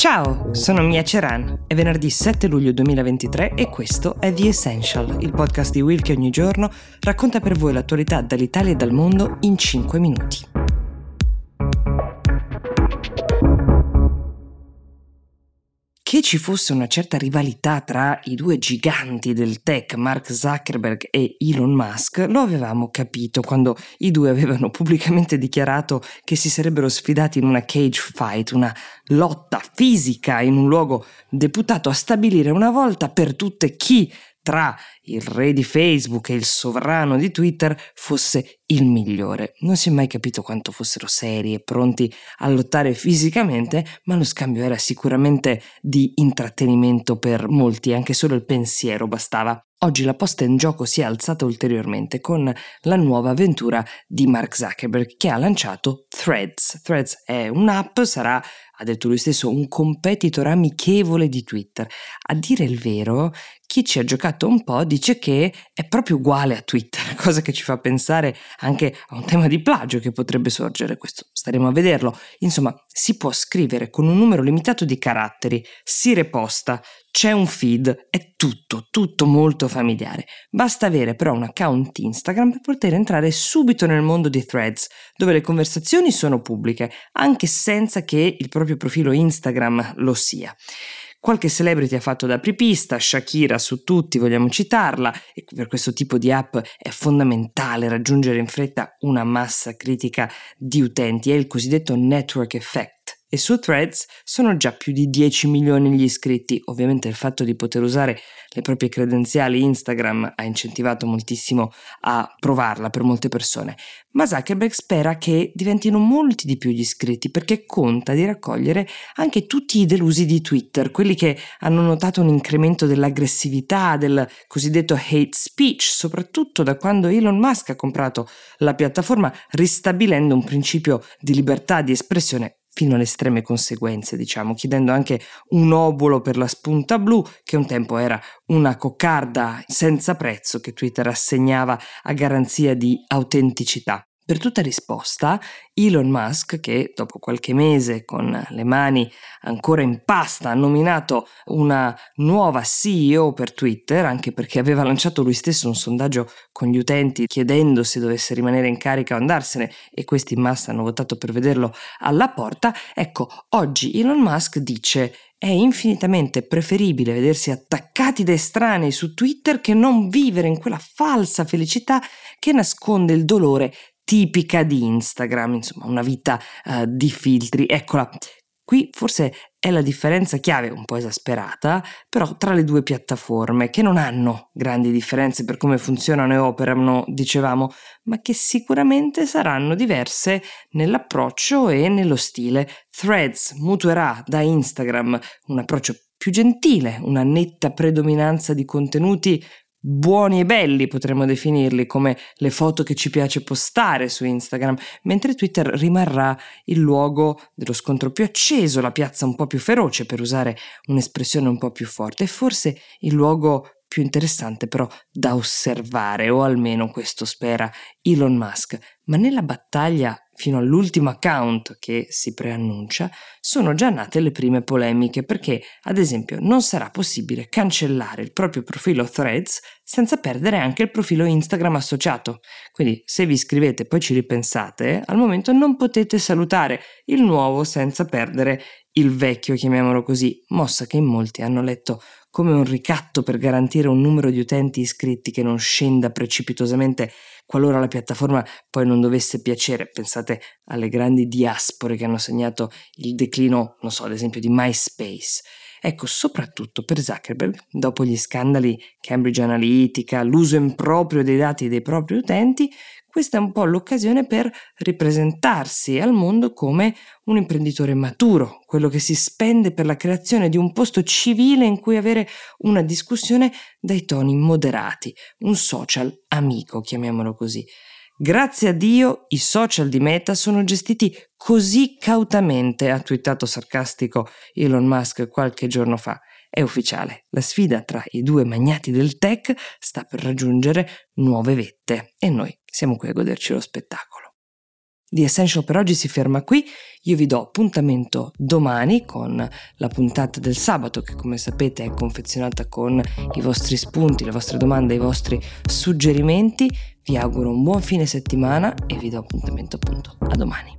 Ciao, sono Mia Ceran. È venerdì 7 luglio 2023 e questo è The Essential, il podcast di Will che ogni giorno racconta per voi l'attualità dall'Italia e dal mondo in 5 minuti. Che ci fosse una certa rivalità tra i due giganti del tech, Mark Zuckerberg e Elon Musk, lo avevamo capito quando i due avevano pubblicamente dichiarato che si sarebbero sfidati in una cage fight, una lotta fisica in un luogo deputato a stabilire una volta per tutte chi tra il re di Facebook e il sovrano di Twitter fosse il migliore. Non si è mai capito quanto fossero seri e pronti a lottare fisicamente, ma lo scambio era sicuramente di intrattenimento per molti, anche solo il pensiero bastava. Oggi la posta in gioco si è alzata ulteriormente con la nuova avventura di Mark Zuckerberg che ha lanciato Threads. Threads è un'app, sarà ha detto lui stesso, un competitor amichevole di Twitter. A dire il vero, chi ci ha giocato un po' dice che è proprio uguale a Twitter, cosa che ci fa pensare anche a un tema di plagio che potrebbe sorgere, questo staremo a vederlo. Insomma, si può scrivere con un numero limitato di caratteri, si reposta, c'è un feed, è tutto, tutto molto familiare. Basta avere però un account Instagram per poter entrare subito nel mondo di threads, dove le conversazioni sono pubbliche, anche senza che il proprio profilo Instagram lo sia. Qualche celebrity ha fatto da apripista, Shakira su tutti, vogliamo citarla, e per questo tipo di app è fondamentale raggiungere in fretta una massa critica di utenti, è il cosiddetto network effect e su Threads sono già più di 10 milioni gli iscritti. Ovviamente il fatto di poter usare le proprie credenziali Instagram ha incentivato moltissimo a provarla per molte persone, ma Zuckerberg spera che diventino molti di più gli iscritti perché conta di raccogliere anche tutti i delusi di Twitter, quelli che hanno notato un incremento dell'aggressività, del cosiddetto hate speech, soprattutto da quando Elon Musk ha comprato la piattaforma ristabilendo un principio di libertà di espressione fino alle estreme conseguenze, diciamo, chiedendo anche un obolo per la spunta blu, che un tempo era una coccarda senza prezzo che Twitter assegnava a garanzia di autenticità. Per tutta risposta, Elon Musk, che dopo qualche mese con le mani ancora in pasta ha nominato una nuova CEO per Twitter, anche perché aveva lanciato lui stesso un sondaggio con gli utenti chiedendo se dovesse rimanere in carica o andarsene e questi in massa hanno votato per vederlo alla porta, ecco, oggi Elon Musk dice è infinitamente preferibile vedersi attaccati da estranei su Twitter che non vivere in quella falsa felicità che nasconde il dolore tipica di Instagram, insomma una vita uh, di filtri. Eccola, qui forse è la differenza chiave, un po' esasperata, però tra le due piattaforme, che non hanno grandi differenze per come funzionano e operano, dicevamo, ma che sicuramente saranno diverse nell'approccio e nello stile. Threads mutuerà da Instagram un approccio più gentile, una netta predominanza di contenuti buoni e belli potremmo definirli come le foto che ci piace postare su Instagram, mentre Twitter rimarrà il luogo dello scontro più acceso, la piazza un po' più feroce per usare un'espressione un po' più forte e forse il luogo più interessante però da osservare, o almeno questo spera Elon Musk. Ma nella battaglia fino all'ultimo account che si preannuncia, sono già nate le prime polemiche perché, ad esempio, non sarà possibile cancellare il proprio profilo Threads senza perdere anche il profilo Instagram associato. Quindi, se vi iscrivete e poi ci ripensate, al momento non potete salutare il nuovo senza perdere il vecchio, chiamiamolo così, mossa che in molti hanno letto come un ricatto per garantire un numero di utenti iscritti che non scenda precipitosamente qualora la piattaforma poi non dovesse piacere. Pensate alle grandi diaspore che hanno segnato il declino, non so, ad esempio di MySpace. Ecco, soprattutto per Zuckerberg, dopo gli scandali Cambridge Analytica, l'uso improprio dei dati dei propri utenti, questa è un po' l'occasione per ripresentarsi al mondo come un imprenditore maturo, quello che si spende per la creazione di un posto civile in cui avere una discussione dai toni moderati, un social amico, chiamiamolo così. Grazie a Dio i social di Meta sono gestiti così cautamente, ha twittato sarcastico Elon Musk qualche giorno fa. È ufficiale, la sfida tra i due magnati del tech sta per raggiungere nuove vette e noi siamo qui a goderci lo spettacolo. The Essential per oggi si ferma qui, io vi do appuntamento domani con la puntata del sabato che come sapete è confezionata con i vostri spunti, le vostre domande, i vostri suggerimenti, vi auguro un buon fine settimana e vi do appuntamento appunto a domani.